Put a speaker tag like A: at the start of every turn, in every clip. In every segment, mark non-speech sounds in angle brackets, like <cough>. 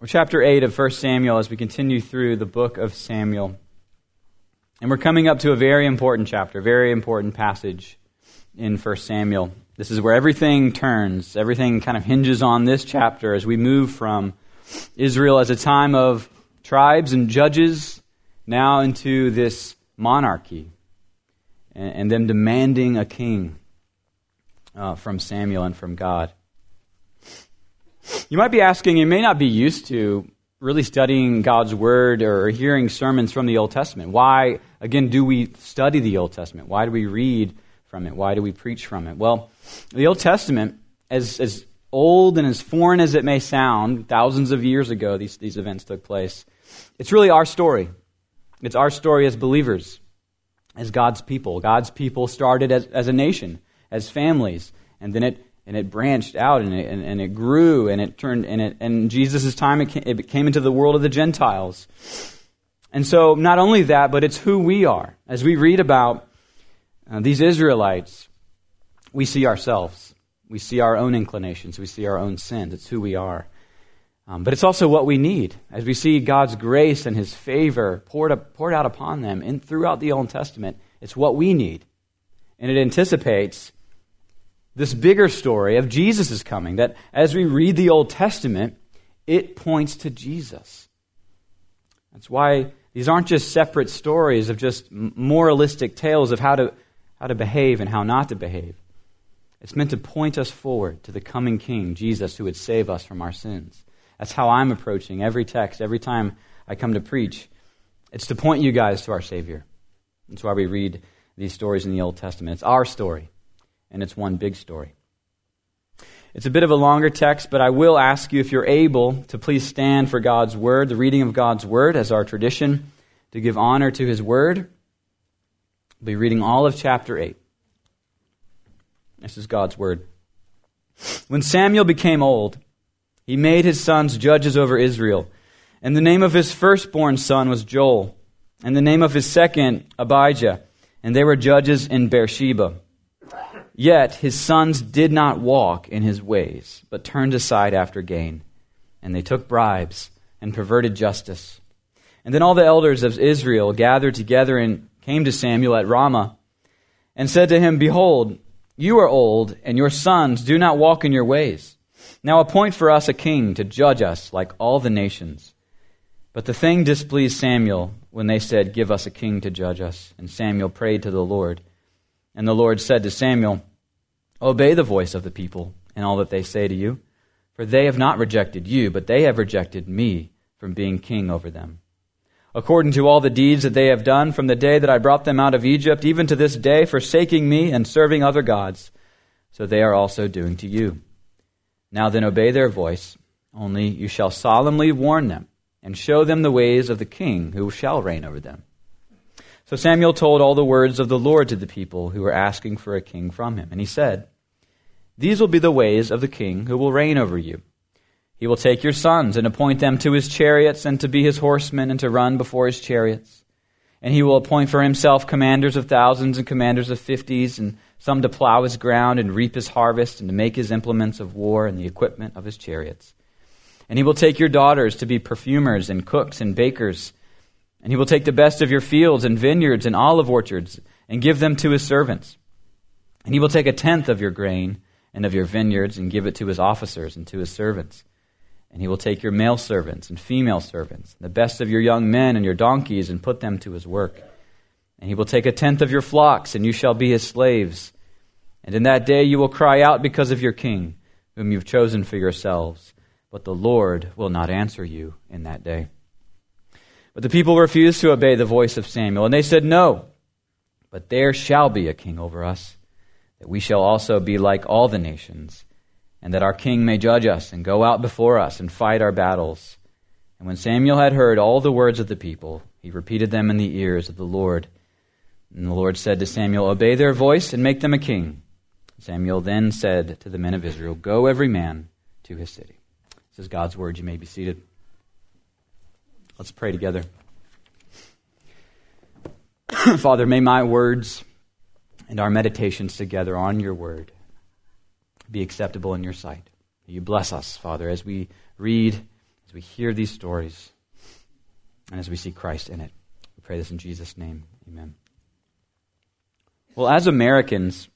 A: We're chapter 8 of 1 Samuel as we continue through the book of Samuel. And we're coming up to a very important chapter, very important passage in 1 Samuel. This is where everything turns, everything kind of hinges on this chapter as we move from Israel as a time of tribes and judges now into this monarchy and, and them demanding a king uh, from Samuel and from God. You might be asking, you may not be used to really studying God's Word or hearing sermons from the Old Testament. Why, again, do we study the Old Testament? Why do we read from it? Why do we preach from it? Well, the Old Testament, as, as old and as foreign as it may sound, thousands of years ago these, these events took place, it's really our story. It's our story as believers, as God's people. God's people started as, as a nation, as families, and then it and it branched out and it, and, and, it grew and it turned and it and Jesus' time it came, it came into the world of the Gentiles. And so not only that, but it's who we are. As we read about uh, these Israelites, we see ourselves. We see our own inclinations. We see our own sins. It's who we are. Um, but it's also what we need. As we see God's grace and His favor poured, up, poured out upon them in, throughout the Old Testament, it's what we need. And it anticipates this bigger story of Jesus' coming, that as we read the Old Testament, it points to Jesus. That's why these aren't just separate stories of just moralistic tales of how to, how to behave and how not to behave. It's meant to point us forward to the coming King, Jesus, who would save us from our sins. That's how I'm approaching every text, every time I come to preach. It's to point you guys to our Savior. That's why we read these stories in the Old Testament. It's our story and it's one big story. It's a bit of a longer text, but I will ask you if you're able to please stand for God's Word, the reading of God's Word as our tradition, to give honor to His Word. We'll be reading all of chapter 8. This is God's Word. When Samuel became old, he made his sons judges over Israel. And the name of his firstborn son was Joel, and the name of his second, Abijah. And they were judges in Beersheba. Yet his sons did not walk in his ways, but turned aside after gain. And they took bribes and perverted justice. And then all the elders of Israel gathered together and came to Samuel at Ramah and said to him, Behold, you are old, and your sons do not walk in your ways. Now appoint for us a king to judge us like all the nations. But the thing displeased Samuel when they said, Give us a king to judge us. And Samuel prayed to the Lord. And the Lord said to Samuel, Obey the voice of the people and all that they say to you, for they have not rejected you, but they have rejected me from being king over them. According to all the deeds that they have done from the day that I brought them out of Egypt, even to this day, forsaking me and serving other gods, so they are also doing to you. Now then, obey their voice, only you shall solemnly warn them and show them the ways of the king who shall reign over them. So Samuel told all the words of the Lord to the people who were asking for a king from him. And he said, These will be the ways of the king who will reign over you. He will take your sons and appoint them to his chariots and to be his horsemen and to run before his chariots. And he will appoint for himself commanders of thousands and commanders of fifties, and some to plow his ground and reap his harvest, and to make his implements of war and the equipment of his chariots. And he will take your daughters to be perfumers and cooks and bakers and he will take the best of your fields and vineyards and olive orchards and give them to his servants. And he will take a tenth of your grain and of your vineyards and give it to his officers and to his servants. And he will take your male servants and female servants, and the best of your young men and your donkeys, and put them to his work. And he will take a tenth of your flocks, and you shall be his slaves. And in that day you will cry out because of your king, whom you've chosen for yourselves. But the Lord will not answer you in that day. But the people refused to obey the voice of Samuel, and they said, No, but there shall be a king over us, that we shall also be like all the nations, and that our king may judge us and go out before us and fight our battles. And when Samuel had heard all the words of the people, he repeated them in the ears of the Lord. And the Lord said to Samuel, Obey their voice and make them a king. Samuel then said to the men of Israel, Go every man to his city. This is God's word. You may be seated. Let's pray together. <clears throat> Father, may my words and our meditations together on your word be acceptable in your sight. You bless us, Father, as we read, as we hear these stories and as we see Christ in it. We pray this in Jesus' name. Amen. Well, as Americans,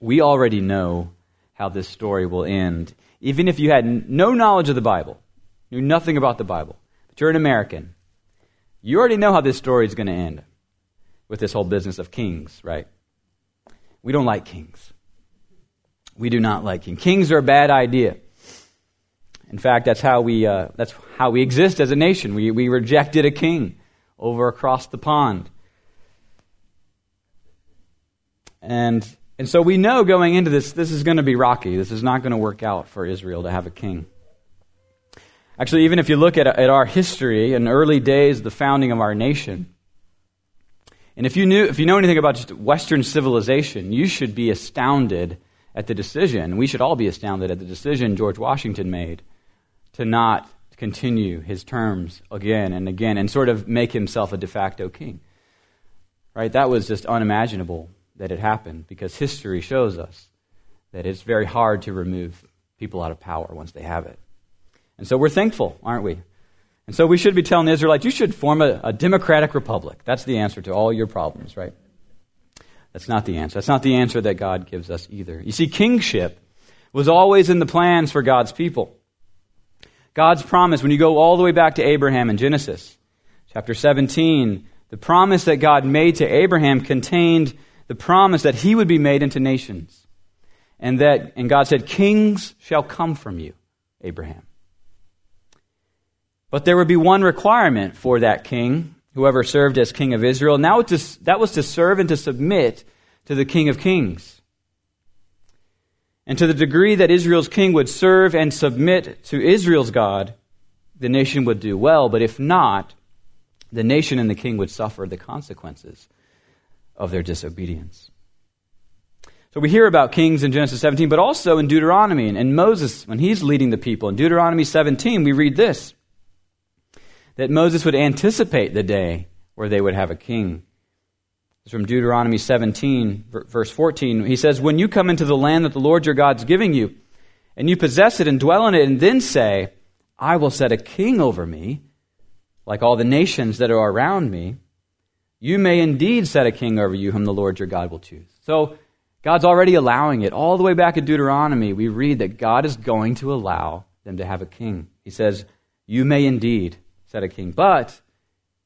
A: we already know how this story will end. Even if you had no knowledge of the Bible, knew nothing about the Bible, but you're an American, you already know how this story is going to end with this whole business of kings, right? We don't like kings. We do not like kings. Kings are a bad idea. In fact, that's how we, uh, that's how we exist as a nation. We, we rejected a king over across the pond. And, and so we know going into this, this is going to be rocky. This is not going to work out for Israel to have a king. Actually, even if you look at, at our history and early days, the founding of our nation, and if you, knew, if you know anything about just Western civilization, you should be astounded at the decision. We should all be astounded at the decision George Washington made to not continue his terms again and again and sort of make himself a de facto king. Right? That was just unimaginable that it happened because history shows us that it's very hard to remove people out of power once they have it. And so we're thankful, aren't we? And so we should be telling the Israelites, you should form a, a democratic republic. That's the answer to all your problems, right? That's not the answer. That's not the answer that God gives us either. You see, kingship was always in the plans for God's people. God's promise, when you go all the way back to Abraham in Genesis chapter 17, the promise that God made to Abraham contained the promise that he would be made into nations. And that, and God said, kings shall come from you, Abraham. But there would be one requirement for that king, whoever served as king of Israel, and that was to, that was to serve and to submit to the king of kings. And to the degree that Israel's king would serve and submit to Israel's God, the nation would do well. But if not, the nation and the king would suffer the consequences of their disobedience. So we hear about kings in Genesis 17, but also in Deuteronomy. And Moses, when he's leading the people, in Deuteronomy 17, we read this that Moses would anticipate the day where they would have a king. It's from Deuteronomy 17, verse 14. He says, When you come into the land that the Lord your God is giving you, and you possess it and dwell in it, and then say, I will set a king over me, like all the nations that are around me, you may indeed set a king over you whom the Lord your God will choose. So, God's already allowing it. All the way back in Deuteronomy, we read that God is going to allow them to have a king. He says, You may indeed set a king, but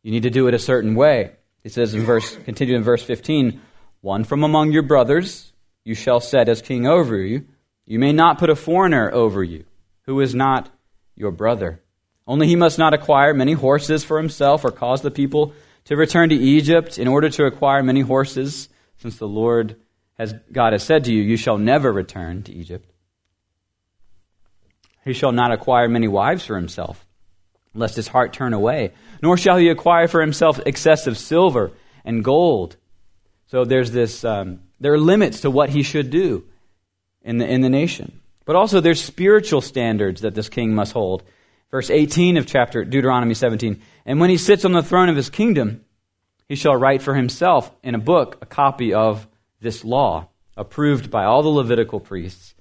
A: you need to do it a certain way. He says in verse, continue in verse 15, one from among your brothers you shall set as king over you. You may not put a foreigner over you, who is not your brother. Only he must not acquire many horses for himself or cause the people to return to Egypt in order to acquire many horses, since the Lord has, God has said to you, you shall never return to Egypt. He shall not acquire many wives for himself lest his heart turn away. Nor shall he acquire for himself excessive silver and gold. So there's this, um, there are limits to what he should do in the, in the nation. But also there's spiritual standards that this king must hold. Verse 18 of chapter Deuteronomy 17. And when he sits on the throne of his kingdom, he shall write for himself in a book a copy of this law, approved by all the Levitical priests.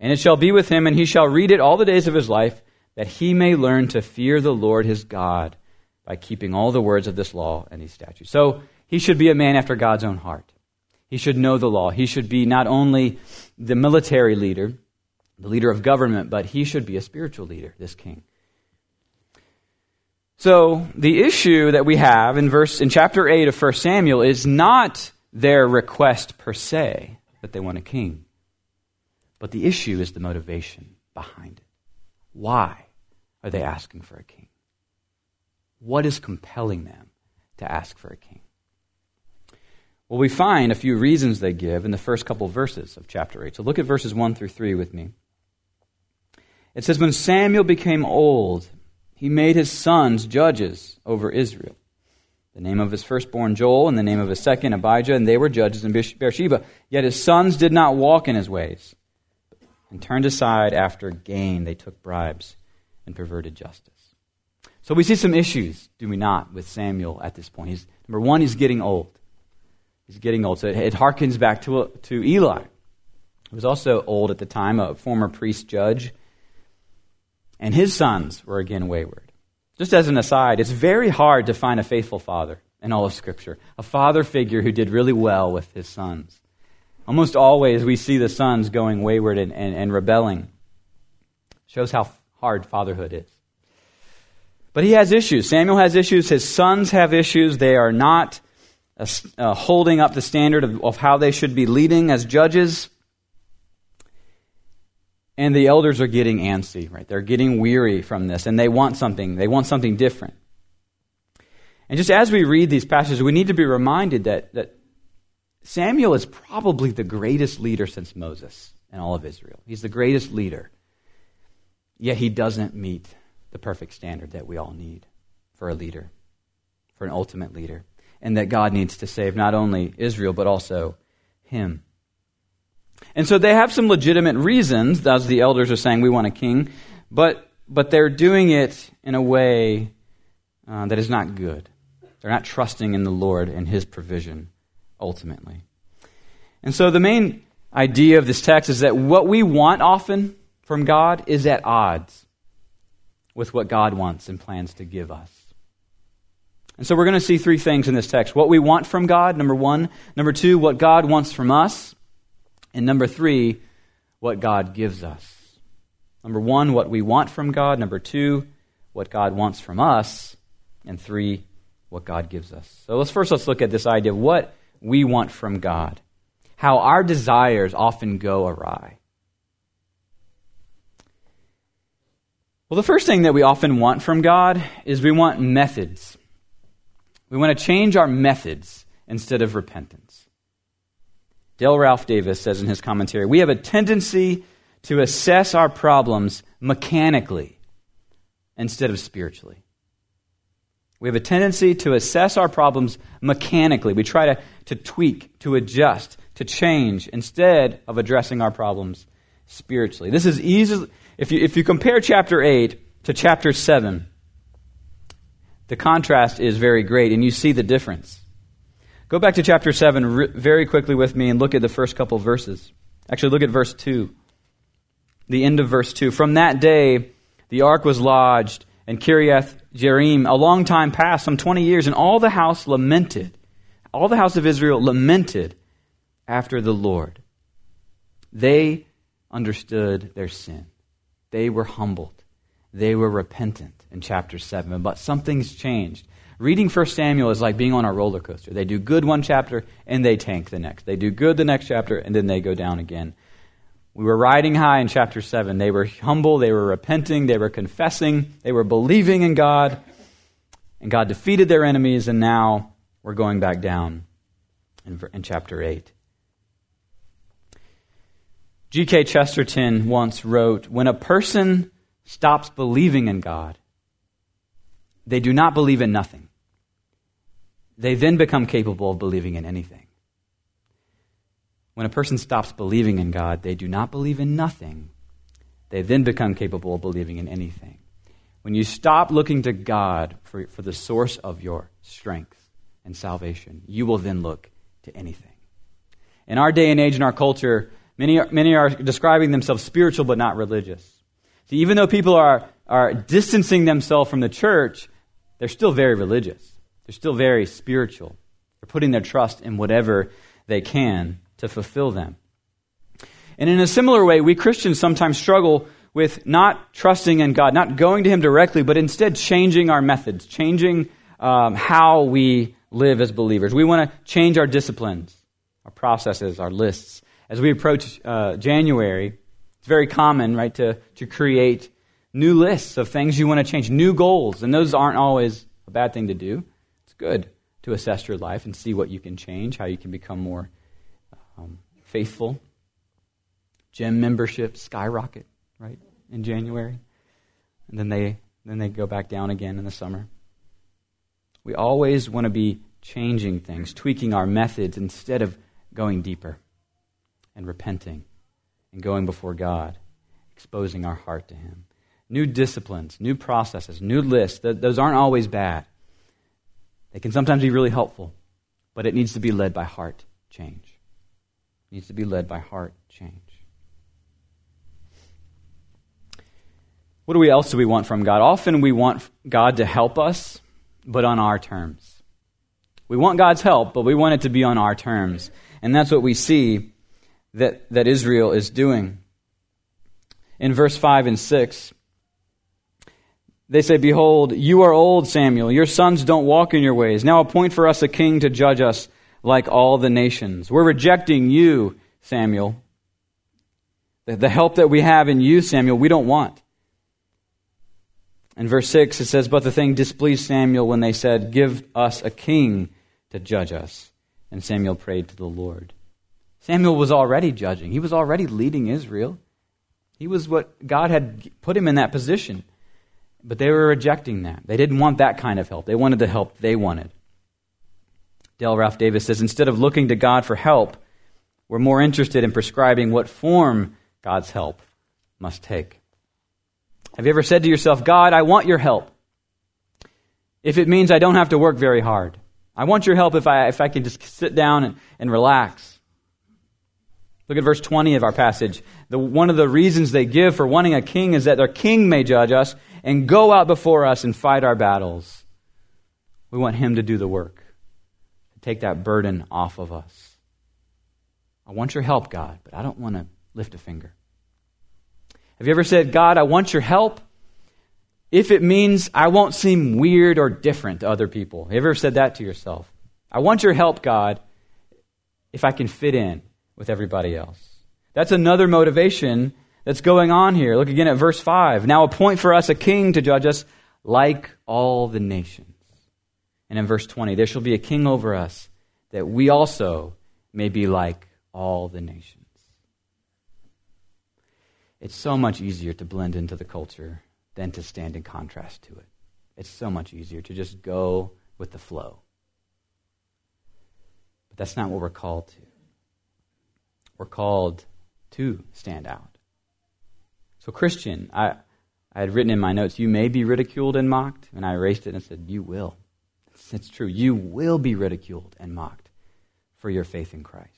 A: And it shall be with him, and he shall read it all the days of his life that he may learn to fear the Lord his God by keeping all the words of this law and these statutes. So he should be a man after God's own heart. He should know the law. He should be not only the military leader, the leader of government, but he should be a spiritual leader, this king. So the issue that we have in verse in chapter 8 of 1 Samuel is not their request per se that they want a king. But the issue is the motivation behind it. Why? Are they asking for a king? What is compelling them to ask for a king? Well, we find a few reasons they give in the first couple of verses of chapter 8. So look at verses 1 through 3 with me. It says, When Samuel became old, he made his sons judges over Israel. The name of his firstborn Joel, and the name of his second Abijah, and they were judges in Beersheba. Yet his sons did not walk in his ways, and turned aside after gain. They took bribes and perverted justice. So we see some issues, do we not, with Samuel at this point. He's, number one, he's getting old. He's getting old. So it, it harkens back to, to Eli, who was also old at the time, a former priest judge. and his sons were again wayward. Just as an aside, it's very hard to find a faithful father in all of Scripture, a father figure who did really well with his sons. Almost always we see the sons going wayward and, and, and rebelling. Shows how hard fatherhood is. But he has issues. Samuel has issues. His sons have issues. They are not uh, uh, holding up the standard of, of how they should be leading as judges. And the elders are getting antsy, right? They're getting weary from this, and they want something. They want something different. And just as we read these passages, we need to be reminded that, that Samuel is probably the greatest leader since Moses in all of Israel. He's the greatest leader. Yet he doesn't meet the perfect standard that we all need for a leader, for an ultimate leader, and that God needs to save not only Israel, but also him. And so they have some legitimate reasons, as the elders are saying, we want a king, but, but they're doing it in a way uh, that is not good. They're not trusting in the Lord and his provision ultimately. And so the main idea of this text is that what we want often from God is at odds with what God wants and plans to give us. And so we're going to see three things in this text what we want from God, number one. Number two, what God wants from us. And number three, what God gives us. Number one, what we want from God. Number two, what God wants from us. And three, what God gives us. So let's first let's look at this idea of what we want from God. How our desires often go awry. Well, the first thing that we often want from God is we want methods. We want to change our methods instead of repentance. Dale Ralph Davis says in his commentary We have a tendency to assess our problems mechanically instead of spiritually. We have a tendency to assess our problems mechanically. We try to, to tweak, to adjust, to change instead of addressing our problems spiritually. This is easy. If you, if you compare chapter 8 to chapter 7, the contrast is very great, and you see the difference. Go back to chapter 7 very quickly with me and look at the first couple verses. Actually, look at verse 2. The end of verse 2. From that day, the ark was lodged in Kiriath Jearim. A long time passed, some 20 years, and all the house lamented. All the house of Israel lamented after the Lord. They understood their sin. They were humbled. They were repentant in chapter 7. But something's changed. Reading 1 Samuel is like being on a roller coaster. They do good one chapter and they tank the next. They do good the next chapter and then they go down again. We were riding high in chapter 7. They were humble, they were repenting, they were confessing, they were believing in God, and God defeated their enemies, and now we're going back down in, in chapter 8. G.K. Chesterton once wrote When a person stops believing in God, they do not believe in nothing. They then become capable of believing in anything. When a person stops believing in God, they do not believe in nothing. They then become capable of believing in anything. When you stop looking to God for, for the source of your strength and salvation, you will then look to anything. In our day and age, in our culture, many are, many are describing themselves spiritual but not religious. See, even though people are, are distancing themselves from the church, they're still very religious. They're still very spiritual. They're putting their trust in whatever they can to fulfill them. And in a similar way, we Christians sometimes struggle with not trusting in God, not going to Him directly, but instead changing our methods, changing um, how we live as believers. We want to change our disciplines, our processes, our lists. As we approach uh, January, it's very common, right, to, to create new lists of things you want to change, new goals. And those aren't always a bad thing to do. It's good to assess your life and see what you can change, how you can become more um, faithful. Gym memberships skyrocket, right, in January. And then they, then they go back down again in the summer. We always want to be changing things, tweaking our methods instead of going deeper and repenting and going before God, exposing our heart to Him new disciplines, new processes, new lists. Those aren't always bad. They can sometimes be really helpful, but it needs to be led by heart change. It needs to be led by heart change. What do we else do we want from God? Often we want God to help us, but on our terms. We want God's help, but we want it to be on our terms. And that's what we see that, that Israel is doing. In verse 5 and 6, they say, Behold, you are old, Samuel. Your sons don't walk in your ways. Now appoint for us a king to judge us like all the nations. We're rejecting you, Samuel. The help that we have in you, Samuel, we don't want. In verse 6, it says, But the thing displeased Samuel when they said, Give us a king to judge us. And Samuel prayed to the Lord. Samuel was already judging, he was already leading Israel. He was what God had put him in that position. But they were rejecting that. They didn't want that kind of help. They wanted the help they wanted. Dale Ralph Davis says instead of looking to God for help, we're more interested in prescribing what form God's help must take. Have you ever said to yourself, God, I want your help? If it means I don't have to work very hard. I want your help if I, if I can just sit down and, and relax. Look at verse 20 of our passage. The, one of the reasons they give for wanting a king is that their king may judge us and go out before us and fight our battles. We want him to do the work, to take that burden off of us. I want your help, God, but I don't want to lift a finger. Have you ever said, God, I want your help if it means I won't seem weird or different to other people? Have you ever said that to yourself? I want your help, God, if I can fit in with everybody else. That's another motivation that's going on here. Look again at verse 5. Now appoint for us a king to judge us like all the nations. And in verse 20, there shall be a king over us that we also may be like all the nations. It's so much easier to blend into the culture than to stand in contrast to it. It's so much easier to just go with the flow. But that's not what we're called to. We're called to stand out. So, Christian, I, I had written in my notes, you may be ridiculed and mocked, and I erased it and said, you will. It's, it's true. You will be ridiculed and mocked for your faith in Christ.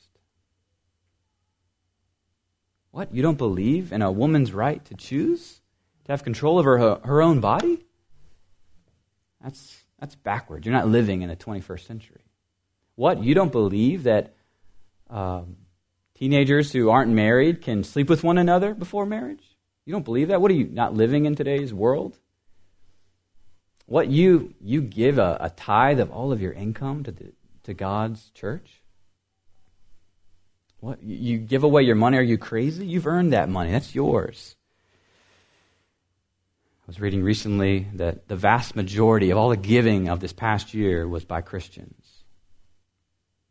A: What? You don't believe in a woman's right to choose? To have control over her, her own body? That's, that's backwards. You're not living in the 21st century. What? You don't believe that um, teenagers who aren't married can sleep with one another before marriage? You don't believe that? What are you, not living in today's world? What, you, you give a, a tithe of all of your income to, the, to God's church? What? You give away your money? Are you crazy? You've earned that money. That's yours. I was reading recently that the vast majority of all the giving of this past year was by Christians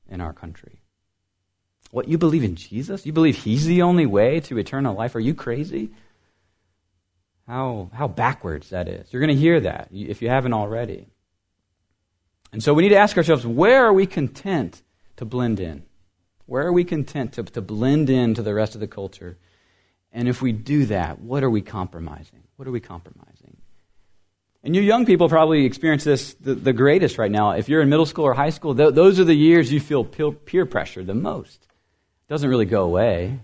A: in our country. What, you believe in Jesus? You believe He's the only way to eternal life? Are you crazy? How, how backwards that is. You're going to hear that if you haven't already. And so we need to ask ourselves where are we content to blend in? Where are we content to, to blend into the rest of the culture? And if we do that, what are we compromising? What are we compromising? And you young people probably experience this the, the greatest right now. If you're in middle school or high school, th- those are the years you feel peer pressure the most. It doesn't really go away.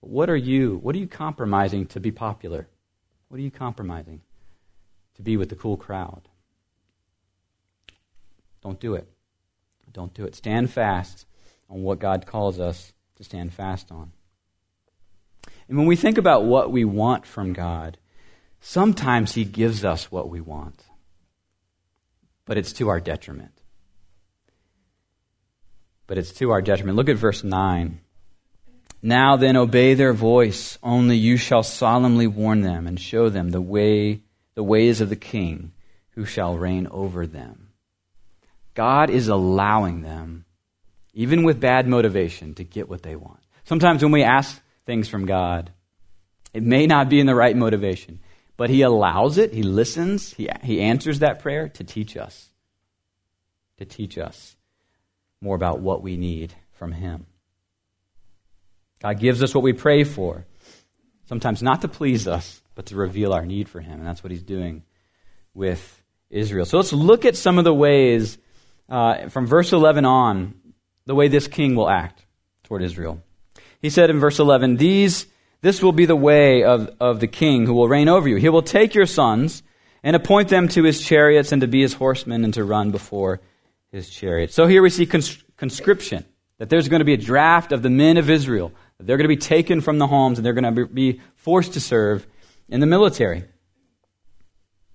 A: What are you? What are you compromising to be popular? What are you compromising to be with the cool crowd? Don't do it. Don't do it. Stand fast on what God calls us to stand fast on. And when we think about what we want from God, sometimes He gives us what we want, but it's to our detriment. But it's to our detriment. Look at verse 9. Now then, obey their voice, only you shall solemnly warn them and show them the way, the ways of the king who shall reign over them. God is allowing them, even with bad motivation, to get what they want. Sometimes when we ask things from God, it may not be in the right motivation, but He allows it, He listens, He, he answers that prayer to teach us, to teach us more about what we need from Him. God gives us what we pray for, sometimes not to please us, but to reveal our need for Him. And that's what He's doing with Israel. So let's look at some of the ways uh, from verse 11 on, the way this king will act toward Israel. He said in verse 11, These, This will be the way of, of the king who will reign over you. He will take your sons and appoint them to his chariots and to be his horsemen and to run before his chariots. So here we see conscription, that there's going to be a draft of the men of Israel. They're going to be taken from the homes and they're going to be forced to serve in the military.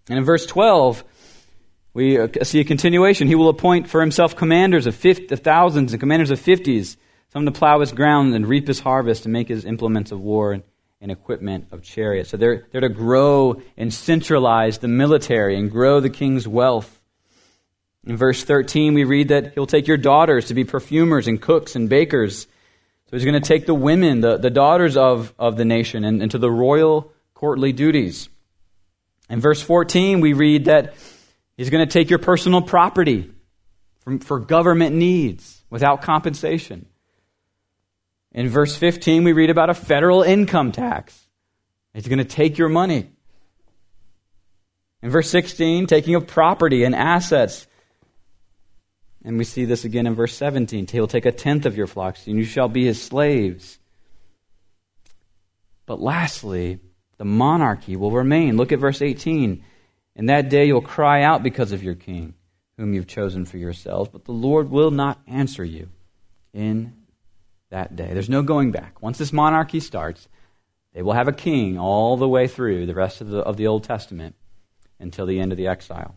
A: And in verse 12, we uh, see a continuation. He will appoint for himself commanders of, fifty, of thousands and commanders of fifties, some to plow his ground and reap his harvest and make his implements of war and, and equipment of chariots. So they're, they're to grow and centralize the military and grow the king's wealth. In verse 13, we read that he'll take your daughters to be perfumers and cooks and bakers. So he's going to take the women, the, the daughters of, of the nation, and, into the royal courtly duties. In verse 14, we read that he's going to take your personal property from, for government needs without compensation. In verse 15, we read about a federal income tax. He's going to take your money. In verse 16, taking of property and assets and we see this again in verse 17. He will take a tenth of your flocks, and you shall be his slaves. But lastly, the monarchy will remain. Look at verse 18. In that day you'll cry out because of your king, whom you've chosen for yourselves, but the Lord will not answer you in that day. There's no going back. Once this monarchy starts, they will have a king all the way through the rest of the, of the Old Testament until the end of the exile.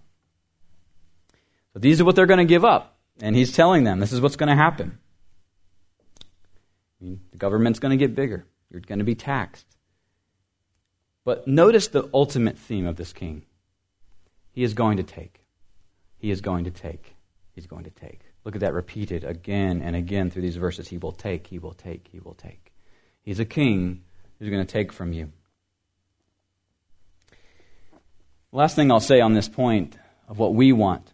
A: So these are what they're going to give up. And he's telling them this is what's going to happen. I mean, the government's going to get bigger. You're going to be taxed. But notice the ultimate theme of this king. He is going to take. He is going to take. He's going to take. Look at that repeated again and again through these verses. He will take, he will take, he will take. He's a king who's going to take from you. Last thing I'll say on this point of what we want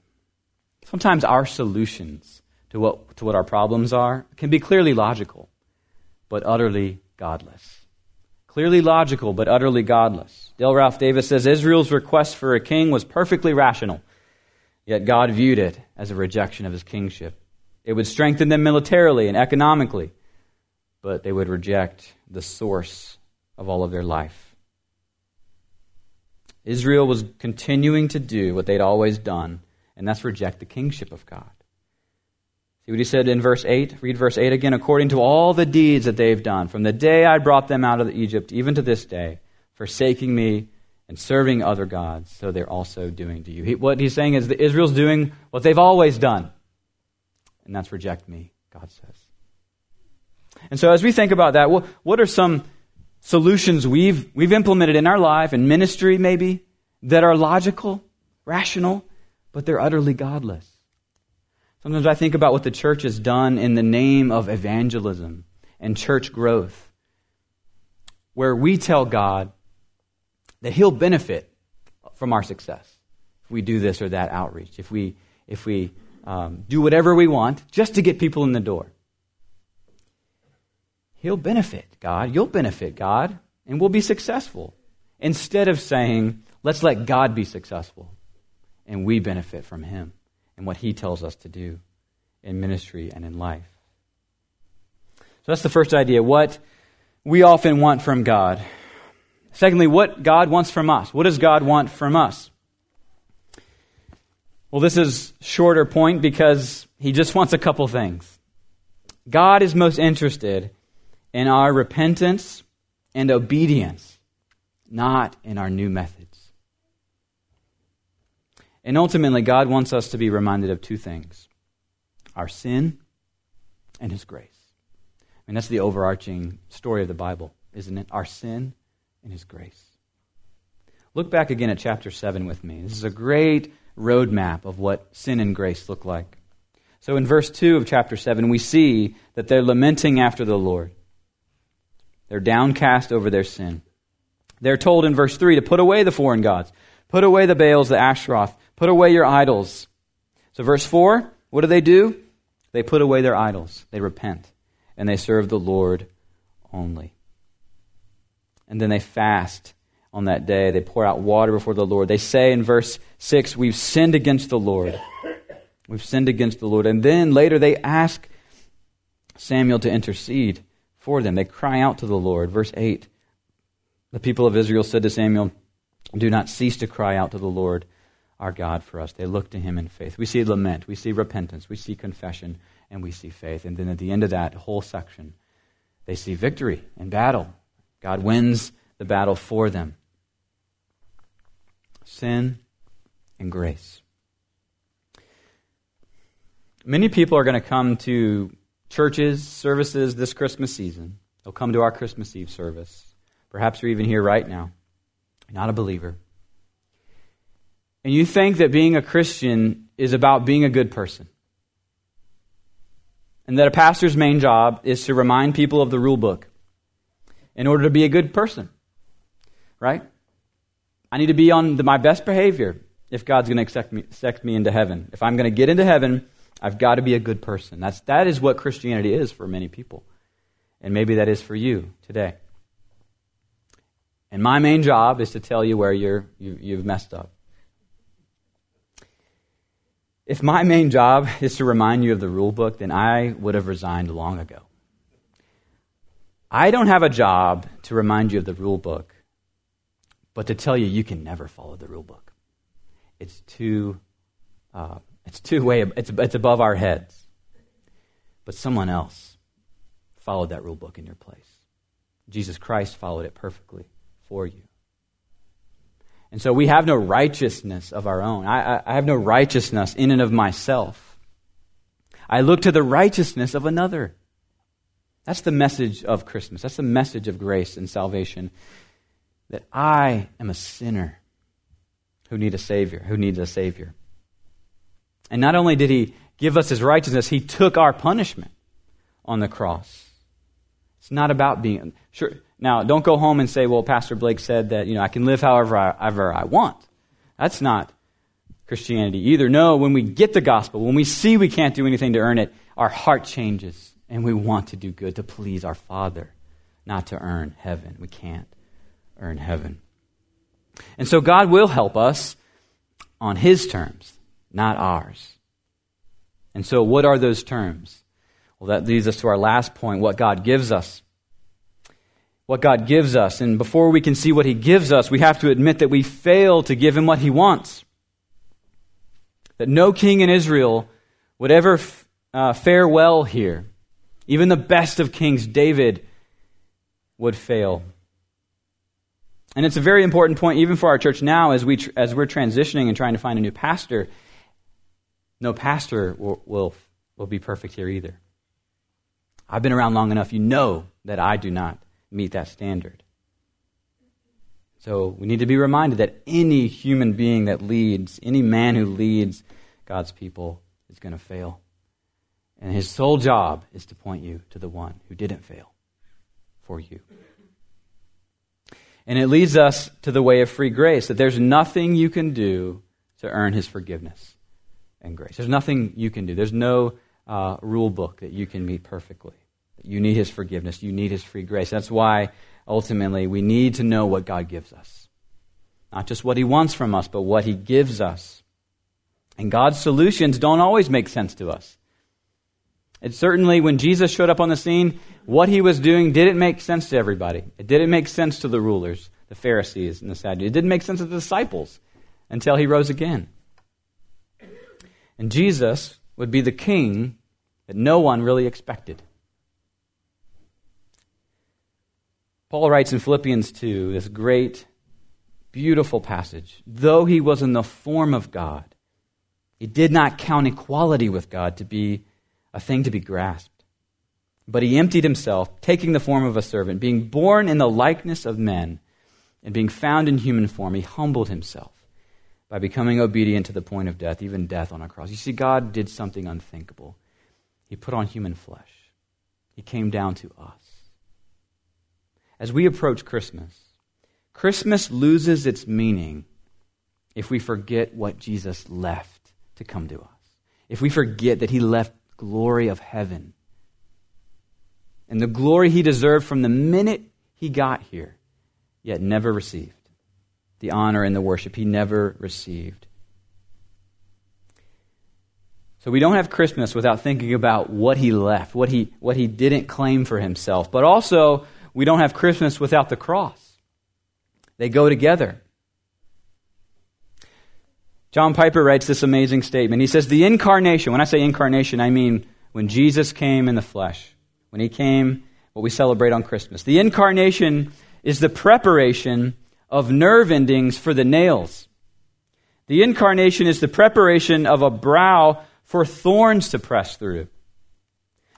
A: Sometimes our solutions to what, to what our problems are can be clearly logical, but utterly godless. Clearly logical, but utterly godless. Dale Ralph Davis says Israel's request for a king was perfectly rational, yet God viewed it as a rejection of his kingship. It would strengthen them militarily and economically, but they would reject the source of all of their life. Israel was continuing to do what they'd always done and that's reject the kingship of God. See what he said in verse 8? Read verse 8 again. According to all the deeds that they've done, from the day I brought them out of Egypt, even to this day, forsaking me and serving other gods, so they're also doing to you. He, what he's saying is that Israel's doing what they've always done, and that's reject me, God says. And so as we think about that, what, what are some solutions we've, we've implemented in our life, in ministry maybe, that are logical, rational, but they're utterly godless. Sometimes I think about what the church has done in the name of evangelism and church growth, where we tell God that He'll benefit from our success if we do this or that outreach, if we, if we um, do whatever we want just to get people in the door. He'll benefit, God. You'll benefit, God, and we'll be successful. Instead of saying, let's let God be successful and we benefit from him and what he tells us to do in ministry and in life. So that's the first idea what we often want from God. Secondly, what God wants from us. What does God want from us? Well, this is shorter point because he just wants a couple things. God is most interested in our repentance and obedience, not in our new methods. And ultimately, God wants us to be reminded of two things our sin and His grace. I mean, that's the overarching story of the Bible, isn't it? Our sin and His grace. Look back again at chapter 7 with me. This is a great roadmap of what sin and grace look like. So in verse 2 of chapter 7, we see that they're lamenting after the Lord. They're downcast over their sin. They're told in verse 3 to put away the foreign gods, put away the Baals, the Ashtaroth, Put away your idols. So, verse 4, what do they do? They put away their idols. They repent. And they serve the Lord only. And then they fast on that day. They pour out water before the Lord. They say in verse 6, We've sinned against the Lord. We've sinned against the Lord. And then later they ask Samuel to intercede for them. They cry out to the Lord. Verse 8 The people of Israel said to Samuel, Do not cease to cry out to the Lord our God for us. They look to him in faith. We see lament, we see repentance, we see confession, and we see faith. And then at the end of that whole section, they see victory in battle. God wins the battle for them. Sin and grace. Many people are going to come to churches, services this Christmas season. They'll come to our Christmas Eve service. Perhaps you're even here right now, not a believer. And you think that being a Christian is about being a good person. And that a pastor's main job is to remind people of the rule book in order to be a good person. Right? I need to be on the, my best behavior if God's going to accept me, accept me into heaven. If I'm going to get into heaven, I've got to be a good person. That's, that is what Christianity is for many people. And maybe that is for you today. And my main job is to tell you where you're, you, you've messed up. If my main job is to remind you of the rule book, then I would have resigned long ago. I don't have a job to remind you of the rule book, but to tell you you can never follow the rule book. It's too uh, it's two way, it's, it's above our heads. But someone else followed that rule book in your place. Jesus Christ followed it perfectly for you. And so we have no righteousness of our own. I, I, have no righteousness in and of myself. I look to the righteousness of another. That's the message of Christmas. That's the message of grace and salvation. That I am a sinner who need a Savior, who needs a Savior. And not only did he give us his righteousness, he took our punishment on the cross. It's not about being sure. Now, don't go home and say, "Well, Pastor Blake said that you know I can live however I, however I want." That's not Christianity either. No, when we get the gospel, when we see we can't do anything to earn it, our heart changes and we want to do good to please our Father, not to earn heaven. We can't earn heaven. And so God will help us on His terms not ours. And so, what are those terms? Well, that leads us to our last point what God gives us. What God gives us. And before we can see what He gives us, we have to admit that we fail to give Him what He wants. That no king in Israel would ever uh, fare well here. Even the best of kings, David, would fail. And it's a very important point, even for our church now, as, we, as we're transitioning and trying to find a new pastor no pastor will, will, will be perfect here either. I've been around long enough, you know that I do not meet that standard. So we need to be reminded that any human being that leads, any man who leads God's people, is going to fail. And his sole job is to point you to the one who didn't fail for you. And it leads us to the way of free grace that there's nothing you can do to earn his forgiveness and grace. There's nothing you can do. There's no uh, rule book that you can meet perfectly. You need His forgiveness. You need His free grace. That's why ultimately we need to know what God gives us. Not just what He wants from us, but what He gives us. And God's solutions don't always make sense to us. It certainly, when Jesus showed up on the scene, what he was doing didn't make sense to everybody. It didn't make sense to the rulers, the Pharisees, and the Sadducees. It didn't make sense to the disciples until he rose again. And Jesus would be the king that no one really expected. Paul writes in Philippians 2 this great, beautiful passage. Though he was in the form of God, he did not count equality with God to be a thing to be grasped. But he emptied himself, taking the form of a servant, being born in the likeness of men, and being found in human form, he humbled himself by becoming obedient to the point of death, even death on a cross. You see, God did something unthinkable. He put on human flesh, He came down to us. As we approach Christmas, Christmas loses its meaning if we forget what Jesus left to come to us. If we forget that He left glory of heaven and the glory He deserved from the minute He got here, yet never received the honor and the worship he never received. So we don't have Christmas without thinking about what he left, what he, what he didn't claim for himself. But also, we don't have Christmas without the cross. they go together. John Piper writes this amazing statement. He says, The incarnation, when I say incarnation, I mean when Jesus came in the flesh, when he came, what we celebrate on Christmas. The incarnation is the preparation of nerve endings for the nails. The incarnation is the preparation of a brow for thorns to press through.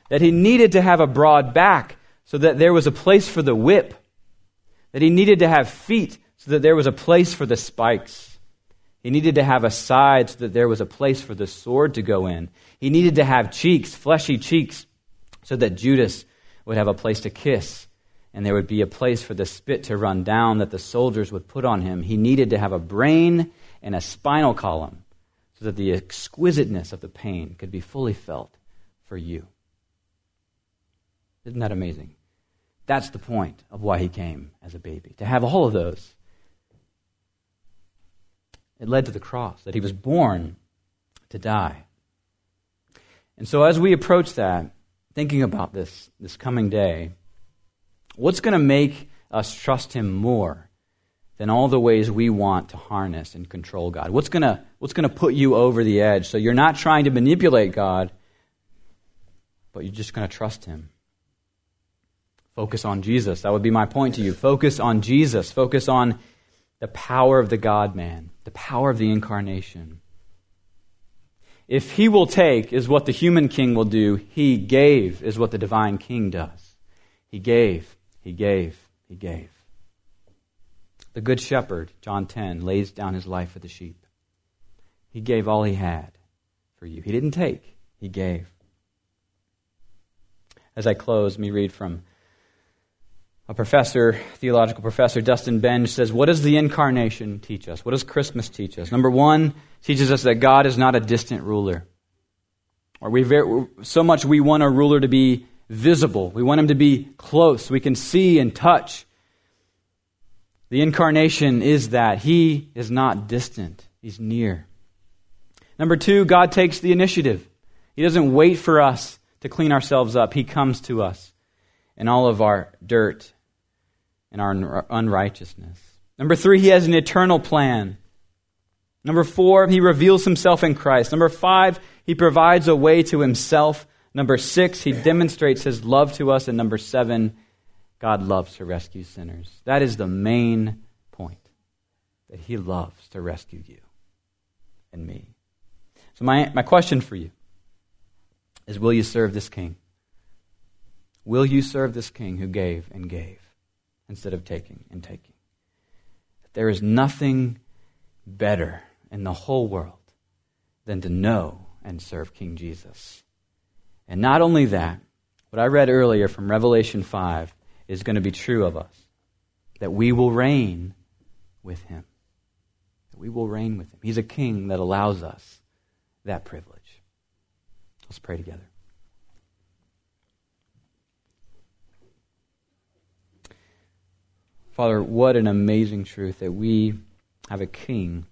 A: That he needed to have a broad back so that there was a place for the whip. That he needed to have feet so that there was a place for the spikes. He needed to have a side so that there was a place for the sword to go in. He needed to have cheeks, fleshy cheeks, so that Judas would have a place to kiss and there would be a place for the spit to run down that the soldiers would put on him. He needed to have a brain and a spinal column so that the exquisiteness of the pain could be fully felt for you. Isn't that amazing? That's the point of why he came as a baby, to have all of those. It led to the cross, that he was born to die. And so, as we approach that, thinking about this, this coming day, what's going to make us trust him more than all the ways we want to harness and control God? What's going to, what's going to put you over the edge so you're not trying to manipulate God, but you're just going to trust him? Focus on Jesus. That would be my point to you. Focus on Jesus. Focus on the power of the God man, the power of the incarnation. If he will take, is what the human king will do, he gave, is what the divine king does. He gave, he gave, he gave. The good shepherd, John 10, lays down his life for the sheep. He gave all he had for you. He didn't take, he gave. As I close, me read from a professor, theological professor, Dustin Benge, says, What does the incarnation teach us? What does Christmas teach us? Number one, teaches us that God is not a distant ruler. Or we very, so much we want a ruler to be visible. We want him to be close. We can see and touch. The incarnation is that. He is not distant, He's near. Number two, God takes the initiative. He doesn't wait for us to clean ourselves up, He comes to us in all of our dirt and our unrighteousness. Number three, he has an eternal plan. Number four, he reveals himself in Christ. Number five, he provides a way to himself. Number six, he demonstrates his love to us. And number seven, God loves to rescue sinners. That is the main point, that he loves to rescue you and me. So, my, my question for you is Will you serve this king? Will you serve this king who gave and gave? Instead of taking and taking. That There is nothing better in the whole world than to know and serve King Jesus. And not only that, what I read earlier from Revelation 5 is going to be true of us that we will reign with him. That we will reign with him. He's a king that allows us that privilege. Let's pray together. Father, what an amazing truth that we have a king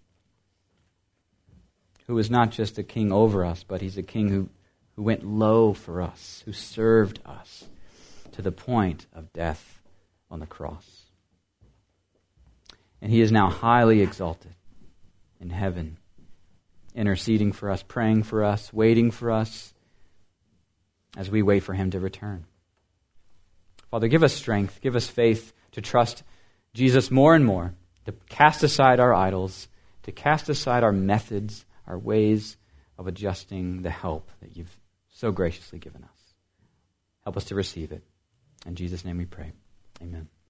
A: who is not just a king over us, but he's a king who, who went low for us, who served us to the point of death on the cross. And he is now highly exalted in heaven, interceding for us, praying for us, waiting for us as we wait for him to return. Father, give us strength, give us faith to trust Jesus more and more, to cast aside our idols, to cast aside our methods, our ways of adjusting the help that you've so graciously given us. Help us to receive it. In Jesus' name we pray. Amen.